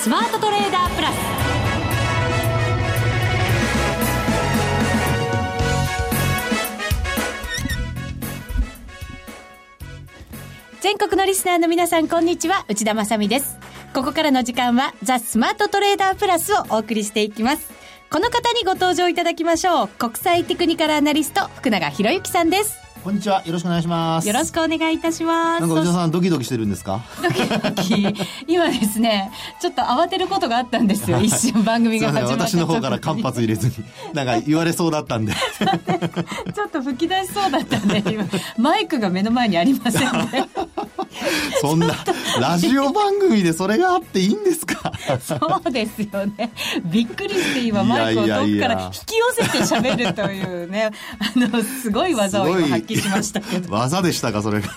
スマートトレーダープラス。全国のリスナーの皆さんこんにちは。内田まさです。ここからの時間はザ・スマートトレーダープラスをお送りしていきます。この方にご登場いただきましょう。国際テクニカルアナリスト福永博之さんです。こんにちは。よろしくお願いします。よろしくお願いいたします。なんか内田さんドキドキしてるんですか？ドキドキ。今ですね、ちょっと慌てることがあったんですよ。一瞬番組が始まって。私の方から間髪入れずに、なんか言われそうだったんで。ちょっと吹き出しそうだったんで、今、マイクが目の前にありませんね。そんな、ラジオ番組でそれがあっていいんですか？そうですよね。びっくりして今マイクを遠くから引き寄せて喋るというね、あの、すごい技を今発揮しましたけど。技でしたか、それが。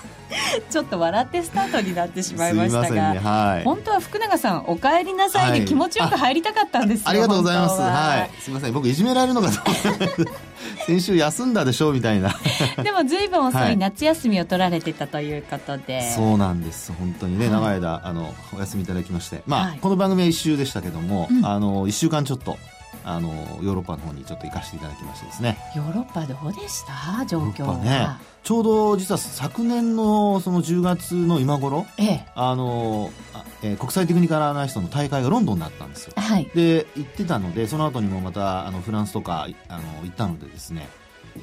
ちょっと笑ってスタートになってしまいましたが、ねはい本当は福永さん、お帰りなさいで気持ちよく入りたかったんですよ。ありがとうございます。ははい。すみません。僕いじめられるのかと。先週休んだでしょうみたいな。でも随分遅はいい夏休みを取られてたということで、そうなんです。本当にね、はい長い間、あの、お休みいただきまして。まあ、はいこの番組は一週でしたけども、うんあの、一週間ちょっと、あの、ヨーロッパの方にちょっと行かせていただきましてですね。ヨーロッパどうでした？状況は、ね、ちょうど実は昨年のその10月の今頃、ええ。あの、あえー国際テクニカルアナリストの大会がロンドンだったんですよ。はい。で、行ってたので、その後にもまた、あの、フランスとか、あの、行ったのでですね、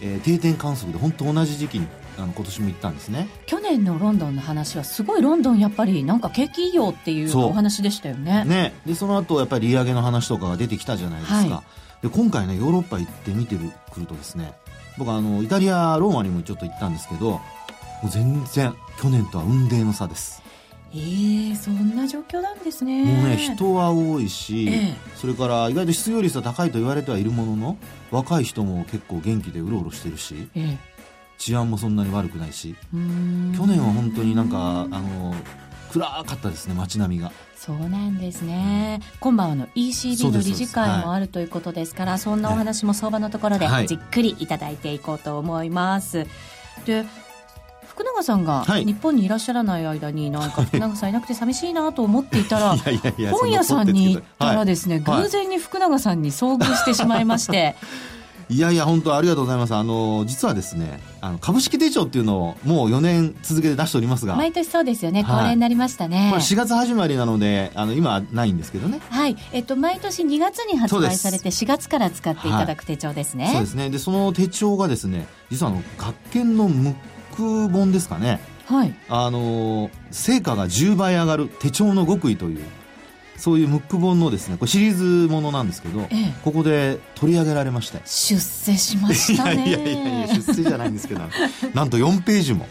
えー定点観測で本当同じ時期に、あの、今年も行ったんですね。去年のロンドンの話はすごいロンドンやっぱりなんか景気いいよっていうお話でしたよねね。で、その後、やっぱり利上げの話とかが出てきたじゃないですか。はいで、今回ね、ヨーロッパ行って見てる、くるとですね、僕あの、イタリア、ローマにもちょっと行ったんですけど、もう全然、去年とは雲泥の差です。ええそんな状況なんですね。もうね、人は多いし、ええ。それから意外と失業率は高いと言われてはいるものの、若い人も結構元気でうろうろしてるし、ええ。治安もそんなに悪くないし、去年は本当になんか、あの、暗かったですね、街並みが。そうなんですね。今晩はあの ECB の理事会もあるということですからそんなお話も相場のところではい。じっくりいただいていこうと思います、で福永さんがはい日本にいらっしゃらない間になんか福永さんいなくて寂しいなと思っていたら 本屋さんに行ったらですね、はい偶然に福永さんに遭遇してしまいまして、いやいや、本当ありがとうございます。あの、実はですね、あの、株式手帳っていうのをもう4年続けて出しておりますが、毎年そうですよね、はい恒例になりましたね。これ4月始まりなので、あの、今はないんですけどね。はい、えっと、毎年2月に発売されて4月から使っていただく手帳ですね。そうですね。で、その手帳がですね、実はあの、学研のムック本ですかね。はい。あの、成果が10倍上がる手帳の極意という、そういうムック本のですね、これシリーズものなんですけど、ええここで取り上げられまして。出世しましたね。いやいやいや出世じゃないんですけど、なんと4ページも。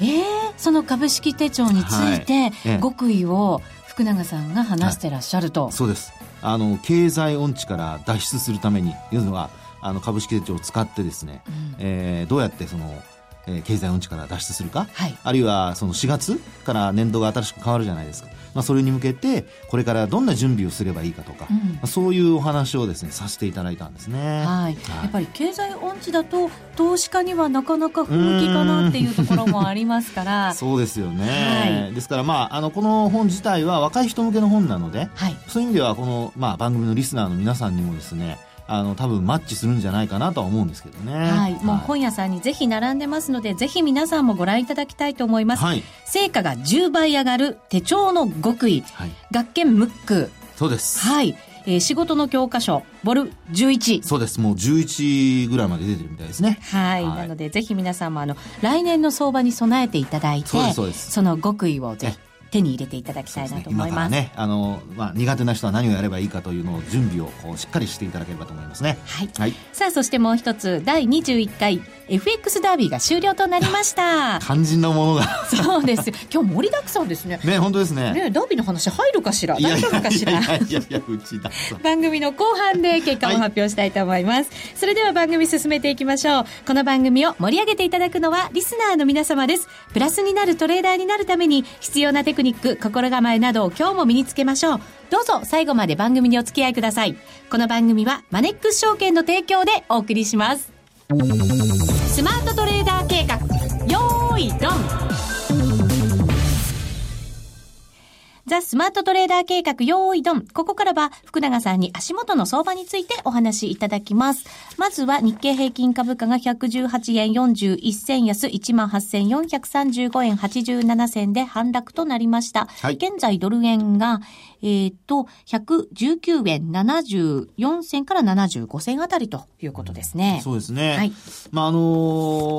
ええその株式手帳について、極意を福永さんが話してらっしゃると。そうです。あの、経済音痴から脱出するために、いうのは、あの、株式手帳を使ってですね、うんえーどうやってその、えー経済音痴から脱出するか、はい。あるいはその4月から年度が新しく変わるじゃないですか。まあ、それに向けて、これからどんな準備をすればいいかとか、うん。まあそういうお話をですね、させていただいたんですね。はい、やっぱり経済音痴だと投資家にはなかなか不向きかなっていうところもありますから。そうですよね。はい。ですから、まあ、あの、この本自体は若い人向けの本なので、はい。そういう意味では、この、まあ、番組のリスナーの皆さんにもですね、あの、多分マッチするんじゃないかなとは思うんですけどね。はい、もう本屋さんにぜひ並んでますので、ぜひ皆さんもご覧いただきたいと思います。はい。成果が10倍上がる手帳の極意、はい。学研ムック、そうです。はい、えー仕事の教科書、ボル11。そうです。もう11ぐらいまで出てるみたいですね。はい、はいなのでぜひ皆さんもあの来年の相場に備えていただいてそうですそうですその極意をぜひ手に入れていただきたいなと思います。今からね、あの、まあ、苦手な人は何をやればいいかというのを準備をこうしっかりしていただければと思いますね。はい、はい。さあそしてもう一つ第21回 FX ダービーが終了となりました。肝心なものが。そうです。今日盛りだくさんですね。ね、本当ですね。ねダービーの話入るかしら？大丈夫かしら？いやいやいやいや、うちだと。番組の後半で結果を発表したいと思います、それでは番組進めていきましょうこの番組を盛り上げていただくのはリスナーの皆様ですプラスになるトレーダーになるために必要なテククニック心構えなどを今日も身につけましょう。どうぞ最後まで番組にお付き合いください。この番組はマネックス証券の提供でお送りします。スマートトレーダー計画。よーいドン。ザ・スマートトレーダー計画用意ドン。ここからは福永さんに足元の相場についてお話しいただきます。まずは日経平均株価が118円41銭安18,435円87銭で反落となりました。はい現在ドル円が、えっ、と、119円74銭から75銭あたりということですね。そうですね。はいまあ、あの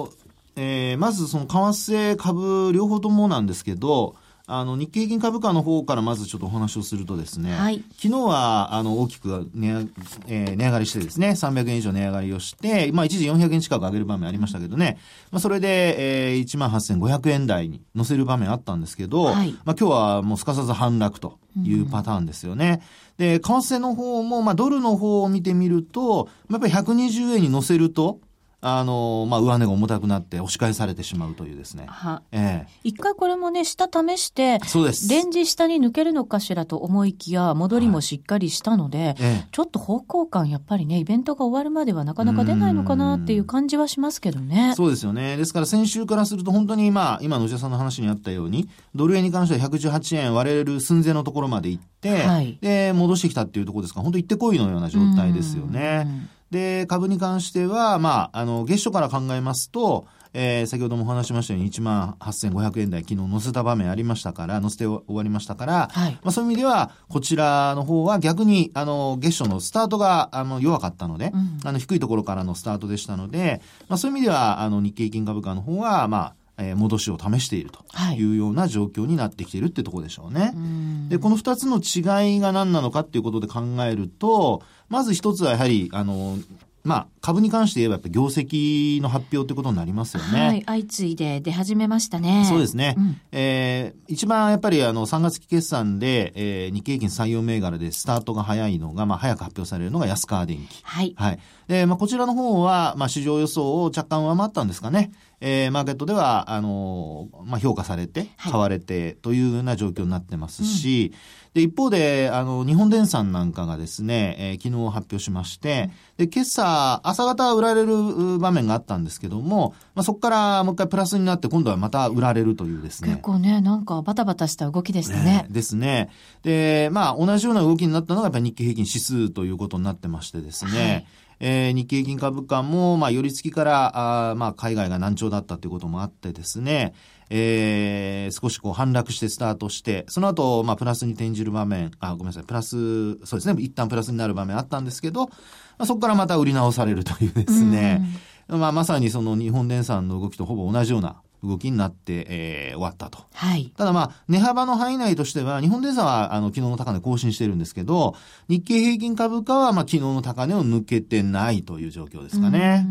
ーえーまずその為替株両方ともなんですけど、あの、日経平均株価の方からまずちょっとお話をするとですね、はい昨日は、あの、大きく値上,、えー値上がりしてですね、300円以上値上がりをして、まあ、一時400円近く上げる場面ありましたけどね、まあ、それで、えー、18,500円台に乗せる場面あったんですけど、はいまあ、今日はもうすかさず反落というパターンですよね。で、為替の方も、まあ、ドルの方を見てみると、まあやっぱり120円に乗せると、あの、まあ、上値が重たくなって押し返されてしまうというですね。はええ一回これもね、下試して、そうです。レンジ下に抜けるのかしらと思いきや、戻りもしっかりしたので、ええちょっと方向感、やっぱりね、イベントが終わるまではなかなか出ないのかなっていう感じはしますけどね。そうですよね。ですから先週からすると本当にまあ、今の内田さんの話にあったように、ドル円に関しては118円割れる寸前のところまで行って、はいで、戻してきたっていうところですから、本当行ってこいのような状態ですよね。で、株に関しては、まあ、あの、月初から考えますと、えー先ほどもお話ししましたように1万8500円台昨日乗せた場面ありましたから、乗せて終わりましたから、はい。まあそういう意味では、こちらの方は逆に、あの、月初のスタートが、あの、弱かったので、うん。あの、低いところからのスタートでしたので、まあそういう意味では、あの、日経平均株価の方は、まあ、えー戻しを試しているとはいいうような状況になってきているってところでしょうね。うんで、この二つの違いが何なのかっていうことで考えると、まず一つはやはり、あの、まあ、株に関して言えばやっぱり業績の発表ってことになりますよね。はい、相次いで出始めましたね。そうですね。うんえー一番やっぱりあの3月期決算で、えー日経平均採用銘柄でスタートが早いのが、まあ早く発表されるのが安川電機。はい。はい。で、まあこちらの方は、まあ市場予想を若干上回ったんですかね。えーマーケットでは、あのーまあ評価されて、はい買われてというような状況になってますし、で、一方で、あの、日本電産なんかがですね、えー昨日発表しまして、で、今朝、朝方売られるう場面があったんですけども、まあそこからもう一回プラスになって、今度はまた売られるというですね。結構ね、なんかバタバタした動きでしたね。ですね。で、まあ、同じような動きになったのが、やっぱり日経平均指数ということになってましてですね。はいえー日経平均株価も、まあ、寄り付きから、あーまあ、海外が難聴だったということもあってですね、えー少しこう反落してスタートして、その後、まあ、プラスに転じる場面、あ、ごめんなさい、プラス、そうですね、一旦プラスになる場面あったんですけど、まあ、そこからまた売り直されるというですね、まあ、まさにその日本電産の動きとほぼ同じような動きになって、えー終わったと。はい。ただまあ、値幅の範囲内としては、日本電産は、あの、昨日の高値更新してるんですけど、日経平均株価は、まあ、昨日の高値を抜けてないという状況ですかね。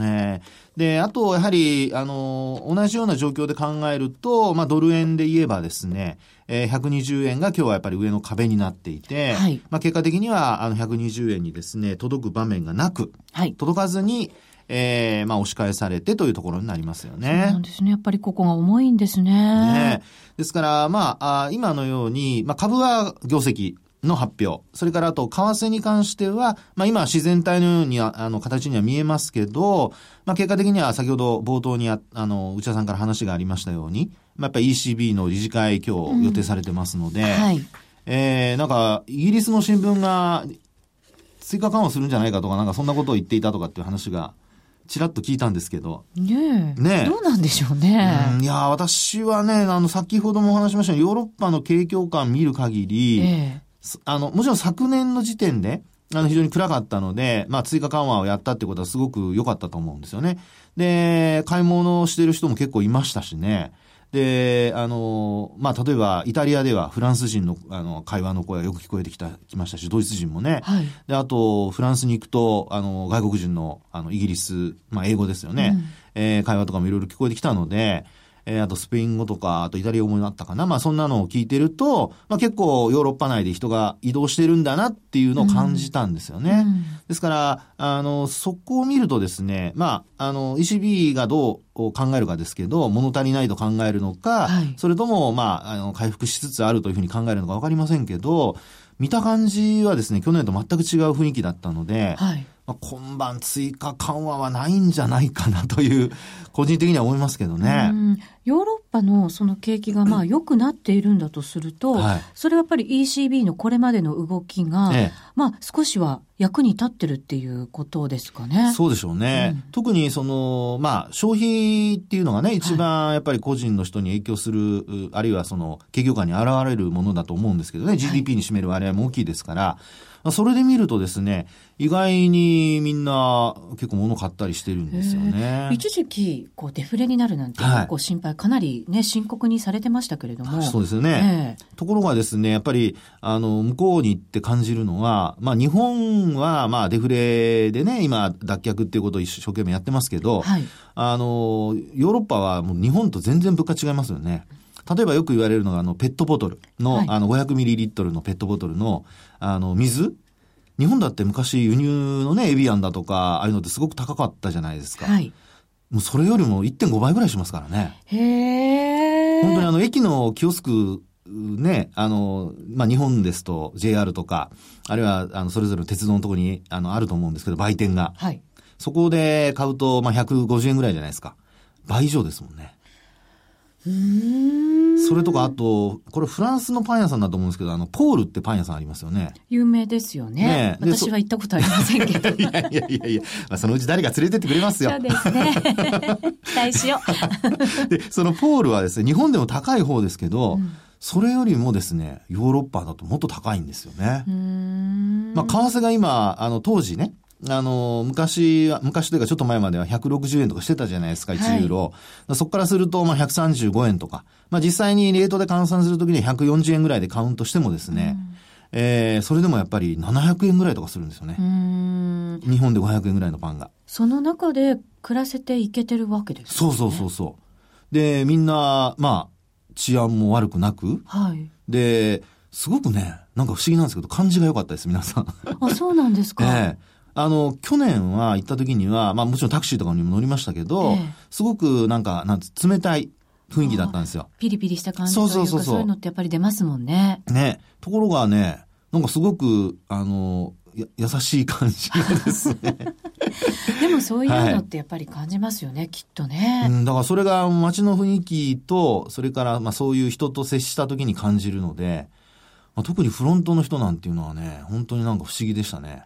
えーで、あと、やはり、あの、同じような状況で考えると、まあ、ドル円で言えばですね、えー120円が今日はやっぱり上の壁になっていて、はいまあ、結果的には、あの、120円にですね、届く場面がなく、はい。届かずに、えーまあ、押し返されてというところになりますよそうね。なんですね。やっぱりここが重いんですね。ねですから、まあ、あ今のように、まあ、株は業績の発表。それからあと、為替に関しては、まあ、今は自然体のように、ああの、形には見えますけど、まあ、結果的には先ほど冒頭にあ、あの、内田さんから話がありましたように、まあ、やっぱり ECB の理事会今日予定されてますので、はい。えー、なんか、イギリスの新聞が追加緩和するんじゃないかとか、なんかそんなことを言っていたとかっていう話が、ちらっと聞いたんですけど、ねえ。ねえどうなんでしょうね。うんいやー、私はね、あの、先ほどもお話しましたヨーロッパの景況感見る限り、ええ。すあの、もちろん昨年の時点で、あの、非常に暗かったので、まあ、追加緩和をやったってことはすごく良かったと思うんですよね。で、買い物をしてる人も結構いましたしね。で、あの、まあ、例えば、イタリアではフランス人の、あの、会話の声がよく聞こえてきた、きましたし、ドイツ人もね。はい。で、あと、フランスに行くと、あの、外国人の、あの、イギリス、まあ、英語ですよね。うんえー会話とかもいろいろ聞こえてきたので、えーあとスペイン語とか、あとイタリア語もあったかな。まあ、そんなのを聞いてると、まあ、結構ヨーロッパ内で人が移動してるんだなっていうのを感じたんですよね。うんですから、あの、そこを見るとですね、まあ、あの、ECB がどう考えるかですけど、物足りないと考えるのか、はいそれとも、まあ、あの、回復しつつあるというふうに考えるのかわかりませんけど、見た感じはですね、去年と全く違う雰囲気だったので、はい。まあ、今晩追加緩和はないんじゃないかなという、個人的には思いますけどね。ヨーロッパのその景気がまあ良くなっているんだとすると、はい、それはやっぱり ECB のこれまでの動きが、ええ、まあ少しは役に立ってるっていうことですかね。そうでしょうね。うん、特にその、まあ消費っていうのがね、一番やっぱり個人の人に影響する、はい、あるいはその企業間に現れるものだと思うんですけどね、GDP に占める割合も大きいですから、それで見るとですね、意外にみんな結構物買ったりしてるんですよね。一時期、こうデフレになるなんていう心配かなりね、深刻にされてましたけれども。そうですよね。えー、ところがですね、やっぱり、あの、向こうに行って感じるのは、まあ日本はまあデフレでね、今脱却っていうことを一生懸命やってますけど、はい、あの、ヨーロッパはもう日本と全然物価違いますよね。例えばよく言われるのが、あの、ペットボトルの、はい、あの、500ミリリットルのペットボトルの、あの、水？日本だって昔輸入のね、エビアンだとか、ああいうのってすごく高かったじゃないですか。はい。もうそれよりも1.5倍ぐらいしますからね。へ本当にあの、駅のキオスク、ね、あの、まあ、日本ですと JR とか、あるいは、あの、それぞれの鉄道のところに、あの、あると思うんですけど、売店が。はい。そこで買うと、まあ、150円ぐらいじゃないですか。倍以上ですもんね。それとか、あと、これフランスのパン屋さんだと思うんですけど、あの、ポールってパン屋さんありますよね。有名ですよね。ね私は行ったことありませんけど。いやいやいやいや、まあ、そのうち誰か連れてってくれますよ。そうですね。期待しよう。で、そのポールはですね、日本でも高い方ですけど、うんそれよりもですね、ヨーロッパだともっと高いんですよね。まあ、為替が今、あの、当時ね、あの、昔は、昔というかちょっと前までは160円とかしてたじゃないですか、1ユーロ。はい、そこからすると、まあ、135円とか。まあ、実際にレートで換算するときに140円ぐらいでカウントしてもですね、うんえー、それでもやっぱり700円ぐらいとかするんですよね。日本で500円ぐらいのパンが。その中で暮らせていけてるわけですね。そうそうそうそう。で、みんな、まあ、治安も悪くなく。はい。で、すごくね、なんか不思議なんですけど、感じが良かったです、皆さん。あ、そうなんですか。ええーあの、去年は行った時には、まあもちろんタクシーとかにも乗りましたけど、ええ、すごくなんか、なんつ、冷たい雰囲気だったんですよ。ピリピリした感じというかそうそうそうそういうのってやっぱり出ますもんね。ね。ところがね、なんかすごく、あの、や優しい感じがですね。でもそういうのってやっぱり感じますよね、はい、きっとね。うん、だからそれが街の雰囲気と、それからまあそういう人と接した時に感じるので、まあ、特にフロントの人なんていうのはね、本当になんか不思議でしたね。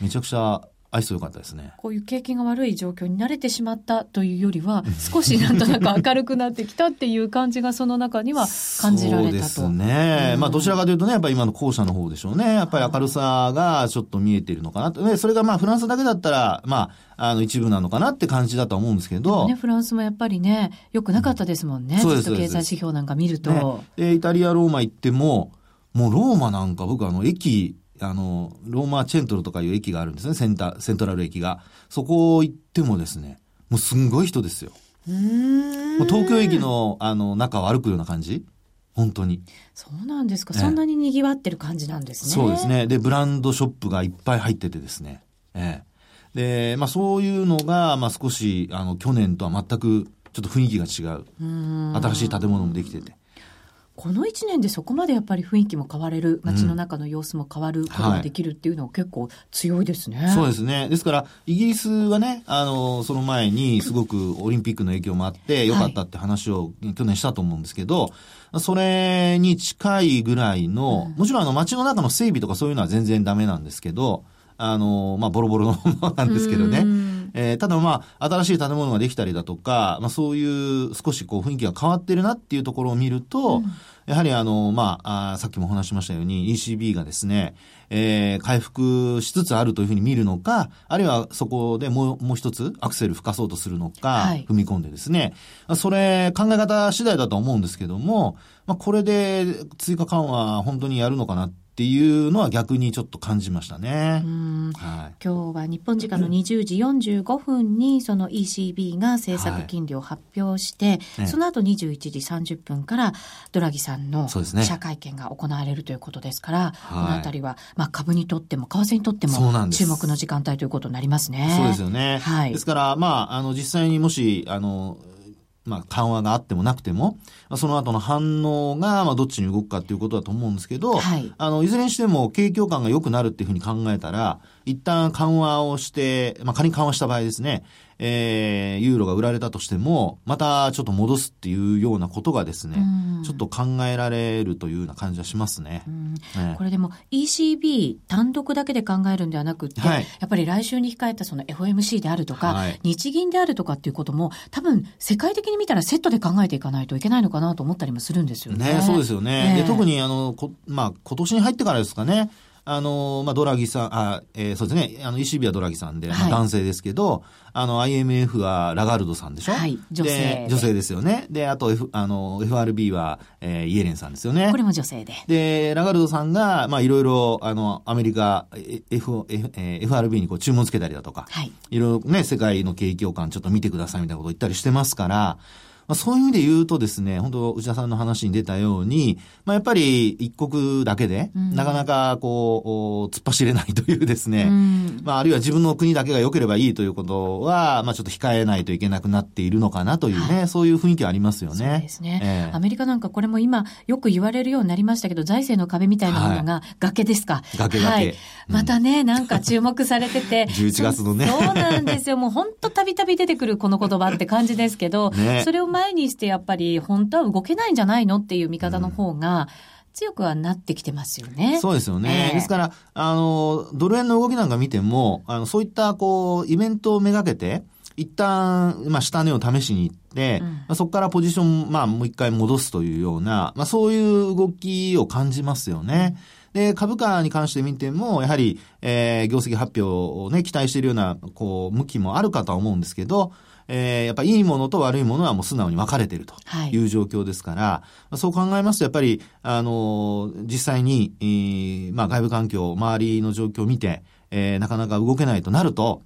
めちゃくちゃ愛想良かったですね。こういう景気が悪い状況に慣れてしまったというよりは、少しなんとなく明るくなってきたっていう感じがその中には感じられたと。そうですね。うん、まあどちらかというとね、やっぱり今の後者の方でしょうね。やっぱり明るさがちょっと見えているのかなと。ね、それがまあフランスだけだったら、まあ、あの一部なのかなって感じだと思うんですけど。ね、フランスもやっぱりね、良くなかったですもんね。うん、そうです。経済指標なんか見ると。ね、で、イタリア、ローマ行っても、もうローマなんか僕あの駅、あの、ローマチェントルとかいう駅があるんですね、センター、セントラル駅が。そこ行ってもですね、もうすんごい人ですよ。もう東京駅の、あの、中を歩くような感じ本当に。そうなんですか。そんなに賑わってる感じなんですね。そうですね。で、ブランドショップがいっぱい入っててですね。ええ。で、まあそういうのが、まあ少し、あの、去年とは全くちょっと雰囲気が違う。新しい建物もできてて。この1年でそこまでやっぱり雰囲気も変われる、街の中の様子も変わることができるっていうのは結構強いですね。はい、そうですね。ですから、イギリスはね、あの、その前にすごくオリンピックの影響もあって良かったって話を去年したと思うんですけど、はい、それに近いぐらいの、もちろんあの街の中の整備とかそういうのは全然ダメなんですけど、あの、まあ、ボロボロのものなんですけどね。えー、ただまあ、新しい建物ができたりだとか、まあそういう少しこう雰囲気が変わってるなっていうところを見ると、うん、やはりあの、まああ、さっきもお話しましたように ECB がですね、えー、回復しつつあるというふうに見るのか、あるいはそこでもう、もう一つアクセル吹かそうとするのか、はい、踏み込んでですね、それ考え方次第だと思うんですけども、まあこれで追加緩和本当にやるのかなってっていうのは逆にちょっと感じましたね。はい、今日は日本時間の20時45分にその ECB が政策金利を発表して、はいその後21時30分からドラギさんの記者会見が行われるということですから、ね、このあたりは、まあ、株にとっても為替にとっても注目の時間帯ということになりますね。そうですよね。はい、ですから、まあ、あの実際にもしあのまあ、緩和があってもなくても、まあ、その後の反応が、まあ、どっちに動くかっていうことだと思うんですけど、はい。あの、いずれにしても景況感が良くなるっていうふうに考えたら、一旦緩和をして、まあ、仮に緩和した場合ですね、えー、ユーロが売られたとしても、またちょっと戻すっていうようなことがですね、ちょっと考えられるというような感じはしますね。ねこれでも ECB 単独だけで考えるんではなくって、はいやっぱり来週に控えたその FOMC であるとか、はい日銀であるとかっていうことも多分世界的に見たらセットで考えていかないといけないのかなと思ったりもするんですよね。ね、そうですよね。ええで特に、あの、こまあ、今年に入ってからですかね。あの、まあ、ドラギさん、あ、えーそうですね。あの、ECB はドラギさんで、まあはい男性ですけど、あの、IMF はラガルドさんでしょ？はい女性で女性ですよね。で、あと、F、あの、FRB は、えーイエレンさんですよね。これも女性で。で、ラガルドさんが、まあ、いろいろ、あの、アメリカ、え F、F えー FRB にこう注文つけたりだとか、はい。いろいろね、世界の景況感ちょっと見てくださいみたいなことを言ったりしてますから、まあ、そういう意味で言うとですね、本当内田さんの話に出たように、まあ、やっぱり一国だけで、うんなかなかこう、お突っ走れないというですね、うんまあ、あるいは自分の国だけが良ければいいということは、まあ、ちょっと控えないといけなくなっているのかなというね、そういう雰囲気はありますよね。そうですね、ええアメリカなんかこれも今よく言われるようになりましたけど、財政の壁みたいなものが崖ですか？崖崖はい。うんまたね、なんか注目されてて。11月のねそうそうなんですよ。もう本当たびたび出てくるこの言葉って感じですけど、ねそれを前にしてやっぱり本当は動けないんじゃないのっていう見方の方が強くはなってきてますよね。そうですよね。ええですから、あの、ドル円の動きなんか見ても、あの、そういった、こう、イベントをめがけて、一旦、まあ、下値を試しに行って、うんまあ、そこからポジション、まあ、もう一回戻すというような、まあ、そういう動きを感じますよね。で、株価に関して見ても、やはり、えー業績発表をね、期待しているような、こう、向きもあるかとは思うんですけど、えーやっぱいいものと悪いものはもう素直に分かれているとはい。いう状況ですから、まあそう考えますと、やっぱり、あのー実際に、えーまあ、外部環境、周りの状況を見て、えーなかなか動けないとなると、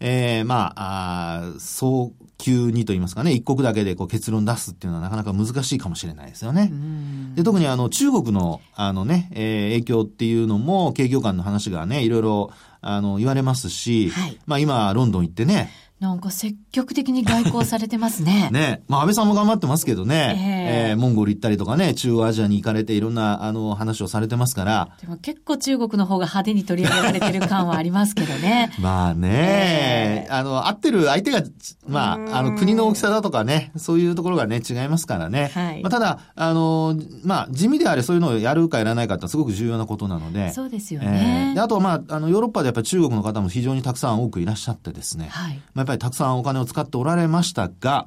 えーまあ、あー早急にと言いますかね、一国だけでこう結論出すっていうのはなかなか難しいかもしれないですよね。うん。で、特にあの、中国の、あのね、えー影響っていうのも、景況感の話がね、いろいろ、あの、言われますし、はい。まあ今、ロンドン行ってね、なんか積極的に外交されてますね。ね、まあ安倍さんも頑張ってますけどね、えええーモンゴル行ったりとかね、中央アジアに行かれていろんな、あの、話をされてますから、でも結構中国の方が派手に取り上げられてる感はありますけどね。まあね、えあの、合ってる相手が、まうんあ、あの、国の大きさだとかね、そういうところがね、違いますからね。はいまあ、ただ、あの、まあ、地味であれそういうのをやるかやらないかってすごく重要なことなので。そうですよえねーで、。あと、まあ、あの、ヨーロッパでやっぱり中国の方も非常にたくさん多くいらっしゃってですね。はい。まあ、ぱりたくさんお金を使っておられましたが、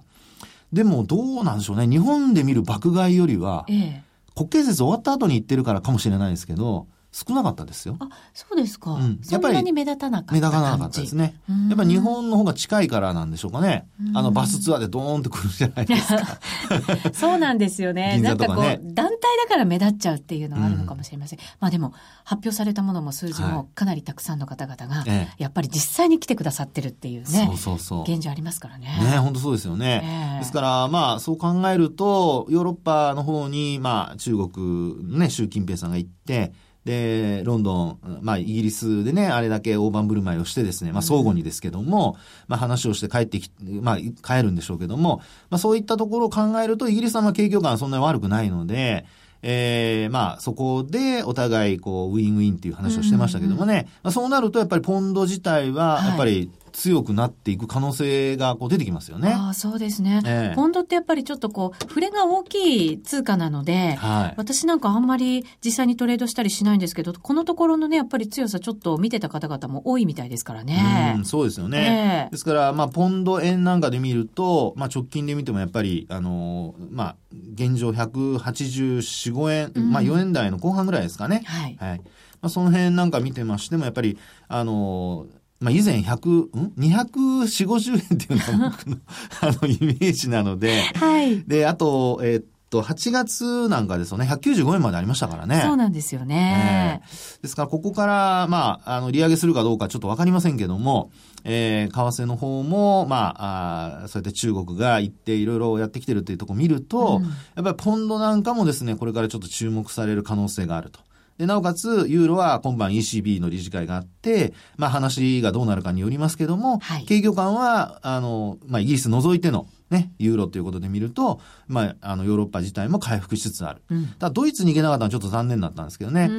でもどうなんでしょうね。日本で見る爆買いよりは、ええ。国慶節終わった後に行ってるからかもしれないですけど、少なかったですよ。あ、そうですか。うんそんなに目立たなかった目。立たなかったですねうん。やっぱり日本の方が近いからなんでしょうかね。あのバスツアーでドーンって来るじゃないですか。そうなんですよね。銀なんかこう、団体だから目立っちゃうっていうのはあるのかもしれません。まあでも、発表されたものも数字はいもかなりたくさんの方々が、ええやっぱり実際に来てくださってるっていうねそう、そうそう。現状ありますからね。ね本当そうですよね。ええですから、まあ、そう考えると、ヨーロッパの方に、まあ、中国、ね、習近平さんが行って、で、ロンドン、まあ、イギリスでね、あれだけ大盤振る舞いをしてですね、まあ、相互にですけども、まあ、話をして帰ってき、まあ、帰るんでしょうけども、まあ、そういったところを考えると、イギリスはまあ景況感はそんなに悪くないので、ええまあ、そこでお互い、こう、ウィンウィンっていう話をしてましたけどもね、まあ、そうなると、やっぱりポンド自体は、はい。やっぱり強くなっていく可能性が、こう、出てきますよね。ああ、そうですね。ええポンドってやっぱりちょっとこう、触れが大きい通貨なので、はい。私なんかあんまり実際にトレードしたりしないんですけど、このところのね、やっぱり強さちょっと見てた方々も多いみたいですからねうん、。そうですよえね。えですから、まあ、ポンド円なんかで見ると、まあ、直近で見てもやっぱり、あのーまあ、現状184、5円、うんまあ、4円台の後半ぐらいですかね。はい。はい。まあ、その辺なんか見てましても、やっぱり、あのーまあ、以前100、ん ?240、50円っていうのが僕の、あの、イメージなので、はい。で、あと、えーっと、8月なんかですよね、195円までありましたからね。そうなんですよね。ですから、ここから、まあ、あの、利上げするかどうかちょっとわかりませんけども、えー、為替の方も、まあ、あーそうやって中国が行っていろいろやってきてるっていうところを見ると、うんやっぱりポンドなんかもですね、これからちょっと注目される可能性があると。で、なおかつ、ユーロは今晩 ECB の理事会があって、まあ話がどうなるかによりますけども、はい景況感は、あの、まあイギリス除いての、ね、ユーロということで見ると、まあ、あの、ヨーロッパ自体も回復しつつある。うん、ただ、ドイツに行けなかったのはちょっと残念だったんですけどね。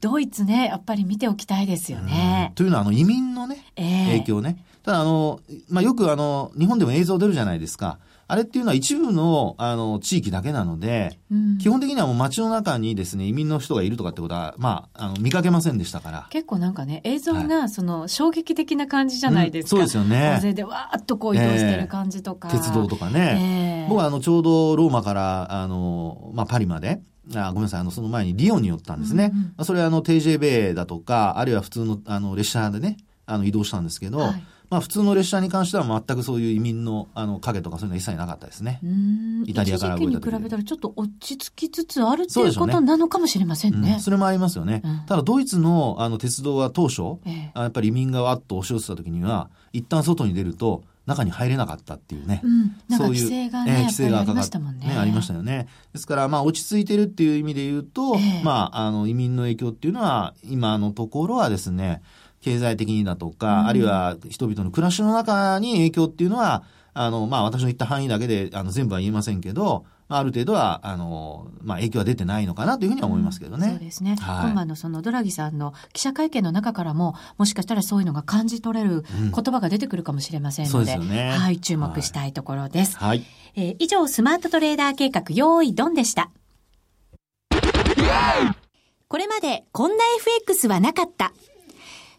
ドイツね、やっぱり見ておきたいですよね。というのは、あの、移民のね、えー、影響ね。ただ、あの、まあ、よくあの、日本でも映像出るじゃないですか。あれっていうのは一部の、あの、地域だけなので、うん、基本的にはもう街の中にですね、移民の人がいるとかってことは、まあ、あの、見かけませんでしたから。結構なんかね、映像が、その、衝撃的な感じじゃないですか。うん、そうですよね。大勢でわーっとこう移動してる感じとか。えー、鉄道とかね。えー、僕はあの、ちょうどローマから、あの、まあ、パリまで、あごめんなさい、あの、その前にリヨンに寄ったんですね。うんうん、それはあの、TJB だとか、あるいは普通の、あの、列車でね、あの、移動したんですけど、はいまあ普通の列車に関しては全くそういう移民のあの影とかそういうのは一切なかったですね。イタリアから動いた時に比べたらちょっと落ち着きつつあるっていうことなのかもしれませんね。そ、ねうん、それもありますよね。うん、ただドイツのあの鉄道は当初、ええ、やっぱり移民がわっと押し寄せた時には、一旦外に出ると、中に入れなかったっていうね。うん、そういう。規制がね、えー、規制がかかったもんね。ね、ありましたよね。ですから、まあ、落ち着いてるっていう意味で言うと、えー、まあ、あの、移民の影響っていうのは、今のところはですね、経済的にだとか、うん、あるいは人々の暮らしの中に影響っていうのは、あの、まあ、私の言った範囲だけで、あの、全部は言えませんけど、ある程度は、あの、まあ、影響は出てないのかなというふうには思いますけどね。うん、そうですね。はい、今のそのドラギさんの記者会見の中からも、もしかしたらそういうのが感じ取れる言葉が出てくるかもしれませんので、うん、でね、はい、注目したいところです。はい。えー、以上、スマートトレーダー計画、用意ドンでした。これまでこんな FX はなかった。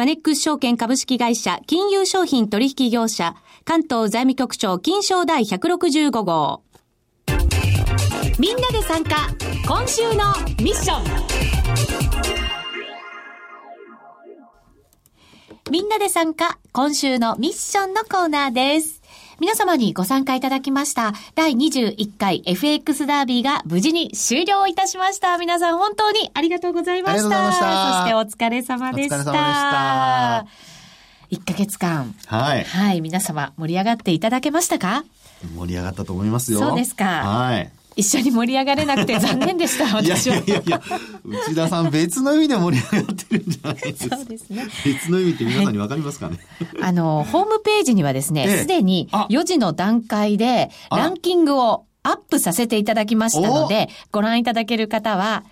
マネックス証券株式会社金融商品取引業者関東財務局長金賞第165号。みんなで参加今週のミッションみんなで参加今週のミッションのコーナーです。皆様にご参加いただきました第21回 FX ダービーが無事に終了いたしました。皆さん本当にありがとうございました。したそしてお疲れ様でした。お疲れ様でした。1ヶ月間。はい。はい。皆様盛り上がっていただけましたか？盛り上がったと思いますよ。そうですか。はい。一緒に盛り上がれなくて残念でした、私は。いやいやいや、内田さん別の意味で盛り上がってるんじゃないですか。そうですね。別の意味って皆さんにわかりますかね、はい、あの、ホームページにはですね、すで、に4時の段階でランキングをアップさせていただきましたので、ご覧いただける方は、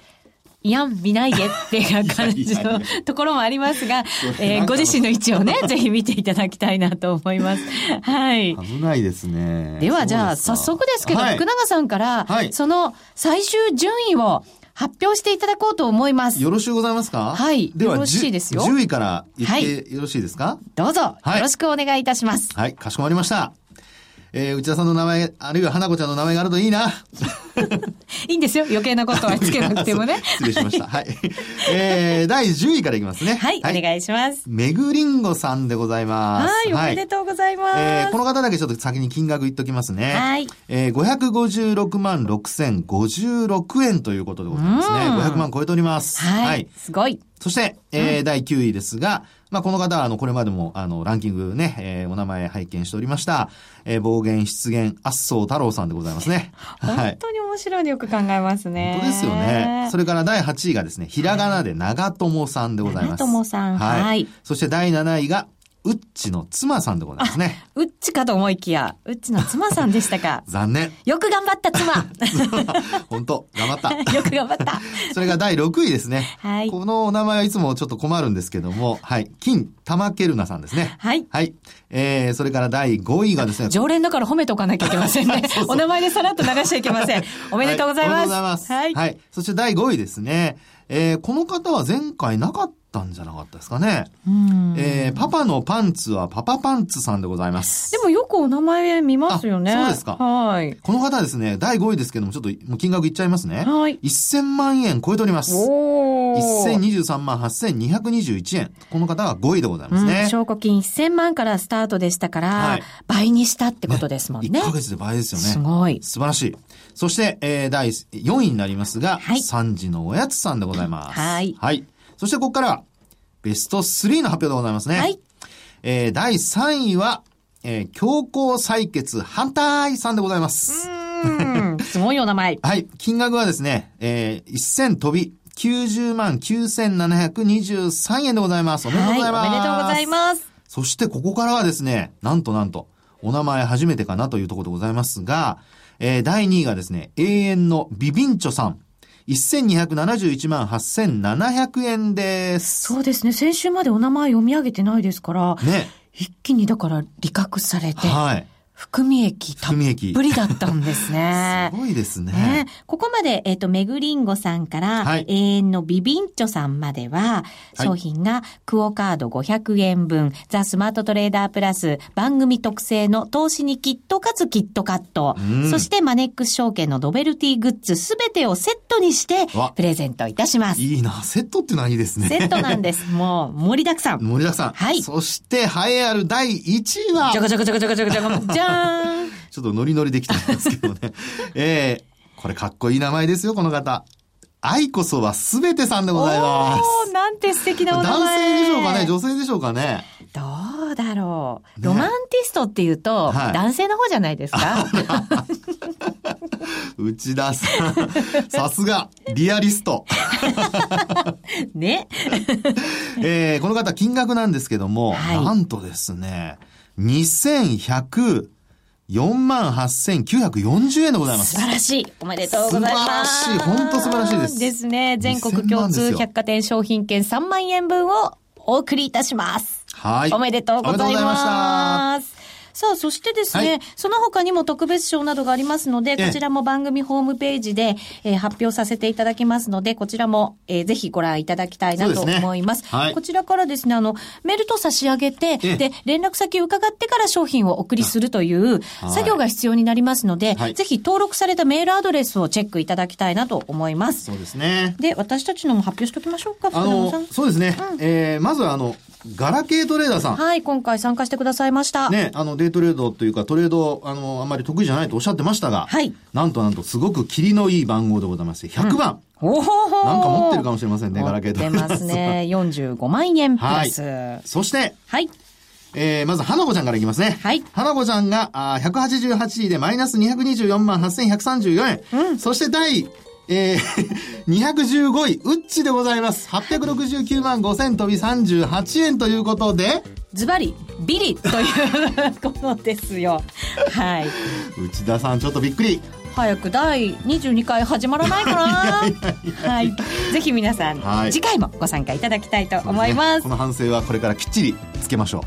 いやん、見ないでっていう感じのところもありますが、えー、ご自身の位置をね、ぜひ見ていただきたいなと思います。はい。危ないですね。では、じゃあ、早速ですけど、はい、福永さんから、はい、その最終順位を発表していただこうと思います。よろしゅうございますか？はい。では、よろしいですよ。10位から言ってよろしいですか、はい、どうぞ、よろしくお願いいたします。はい、かしこまりました。えー、内田さんの名前、あるいは花子ちゃんの名前があるといいな。いいんですよ。余計なことはつけなくてもね。失礼しました。はい。えー、第10位からいきますね。はい、はい、お願いします。めぐりんごさんでございます。はい、おめでとうございます。えー、この方だけちょっと先に金額言っときますね。はい。えー、556万6056円ということでございますね。500万超えております。はい。はい、すごい。そして、えー、うん、第9位ですが、まあ、この方は、あの、これまでも、あの、ランキングね、えー、お名前拝見しておりました、えー、暴言出現、圧相太郎さんでございますね。本当に面白いのよく考えますね。本当ですよね。それから第8位がですね、ひらがなで長友さんでございます。長友さん、はい。はい。そして第7位が、ウッチの妻さんでございますね。ウッチかと思いきや、ウッチの妻さんでしたか。残念。よく頑張った妻 本当頑張った。よく頑張った。それが第6位ですね。はい。このお名前はいつもちょっと困るんですけども、はい。金玉ケルナさんですね。はい。はい。えー、それから第5位がですね。常連だから褒めとかなきゃいけませんね。そうそうお名前でさらっと流しちゃいけません。おめでとうございます。はい、おめでとうございます。はい。はい。そして第5位ですね。えー、この方は前回なかったんじゃなかったですかね。うんえー、パパのパンツはパパパンツさんでございます。でもよくお名前見ますよね。そうですか。はい。この方はですね、第5位ですけども、ちょっともう金額いっちゃいますね。はい。1000万円超えております。おー。1023万8221円。この方が5位でございますね。うん、証拠金1000万からスタートでしたから、はい、倍にしたってことですもんね。ね1ヶ月で倍ですよね。すごい。素晴らしい。そして、えー、第4位になりますが、はい、3時のおやつさんでございます。はい。はい。そしてここからは、ベスト3の発表でございますね。はい。えー、第3位は、えー、強行採決反対さんでございます。うん。すごいお名前。はい。金額はですね、えー、1000飛び、90万9723円でございます。おめでとうございます。はい、おめでとうございます。そしてここからはですね、なんとなんと、お名前初めてかなというところでございますが、えー、第2位がですね、永遠のビビンチョさん。1271万8700円です。そうですね。先週までお名前読み上げてないですから、ね。一気にだから理覚されて、はい。含み益たっぷりだったんですね。すごいですね。ねここまで、えっ、ー、と、めぐりんごさんから、はい、永遠のビビンチョさんまでは、商品がクオカード500円分、ザ・スマートトレーダープラス、番組特製の投資にキットかつキットカット、そしてマネックス証券のノベルティグッズすべてをセットにして、プレゼントいたします。いいな。セットってのはいいですね。セットなんです。もう、盛りだくさん。盛りだくさん。はい。そして、栄えある第1位は、じゃがじゃがじゃがじゃがじゃがじゃ。ちょっとノリノリできたんですけどね。えー、これかっこいい名前ですよ、この方。愛こそはすべてさんでございます。おなんて素敵なお名前。男性でしょうかね？女性でしょうかね？どうだろう。ロマンティストっていうと、はい、男性の方じゃないですか？内田さん、さすが、リアリスト。ね。えー、この方、金額なんですけども、はい、なんとですね、2100、4万8940円でございます。素晴らしい。おめでとうございます。素晴らしい。本当素晴らしいです。ですね。全国共通百貨店商品券3万円分をお送りいたします。はい。おめでとうございます。さあ、そしてですね、はい、その他にも特別賞などがありますので、こちらも番組ホームページで、えー、発表させていただきますので、こちらも、えー、ぜひご覧いただきたいなと思います。すねはい、こちらからですね、あの、メールと差し上げて、で、連絡先を伺ってから商品をお送りするという作業が必要になりますので、はい、ぜひ登録されたメールアドレスをチェックいただきたいなと思います。そうですね。で、私たちのも発表しておきましょうか、あの、そうですね。うん、えー、まずはあの、ガラケートレーダーさん。はい、今回参加してくださいました。ね、あの、デイトレードというか、トレード、あの、あんまり得意じゃないとおっしゃってましたが、はい。なんとなんと、すごく霧のいい番号でございまして、100番。うん、おほなんか持ってるかもしれませんね、ガラケートレーダーさん。持ってますね。45万円プラス。はい、そして、はい。えー、まず、花子ちゃんからいきますね。はい。花子ちゃんが、あ188位でマイナス224万8134円。うん。そして第、えー、215位、ウッチでございます。869万5000飛び38円ということで、ズバリ、ビリということですよ。はい。内田さん、ちょっとびっくり。早く第22回始まらないかなはい。ぜひ皆さん、はい、次回もご参加いただきたいと思います。すね、この反省はこれからきっちりつけましょ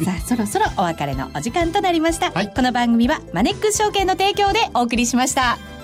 う。さあ、そろそろお別れのお時間となりました。はい、この番組はマネックス証券の提供でお送りしました。